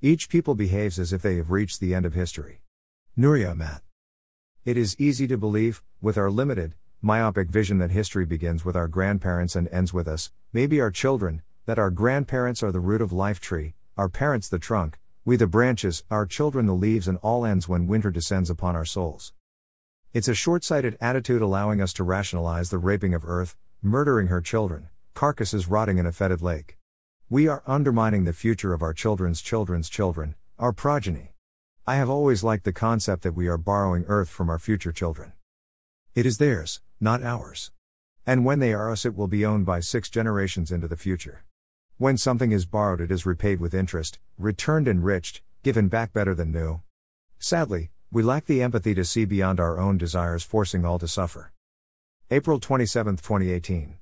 Each people behaves as if they have reached the end of history. Nuria Amat. It is easy to believe, with our limited, myopic vision that history begins with our grandparents and ends with us, maybe our children, that our grandparents are the root of life tree, our parents the trunk, we the branches, our children the leaves, and all ends when winter descends upon our souls. It's a short sighted attitude allowing us to rationalize the raping of earth, murdering her children, carcasses rotting in a fetid lake. We are undermining the future of our children's children's children, our progeny. I have always liked the concept that we are borrowing earth from our future children. It is theirs, not ours. And when they are us, it will be owned by six generations into the future. When something is borrowed, it is repaid with interest, returned enriched, given back better than new. Sadly, we lack the empathy to see beyond our own desires, forcing all to suffer. April 27, 2018.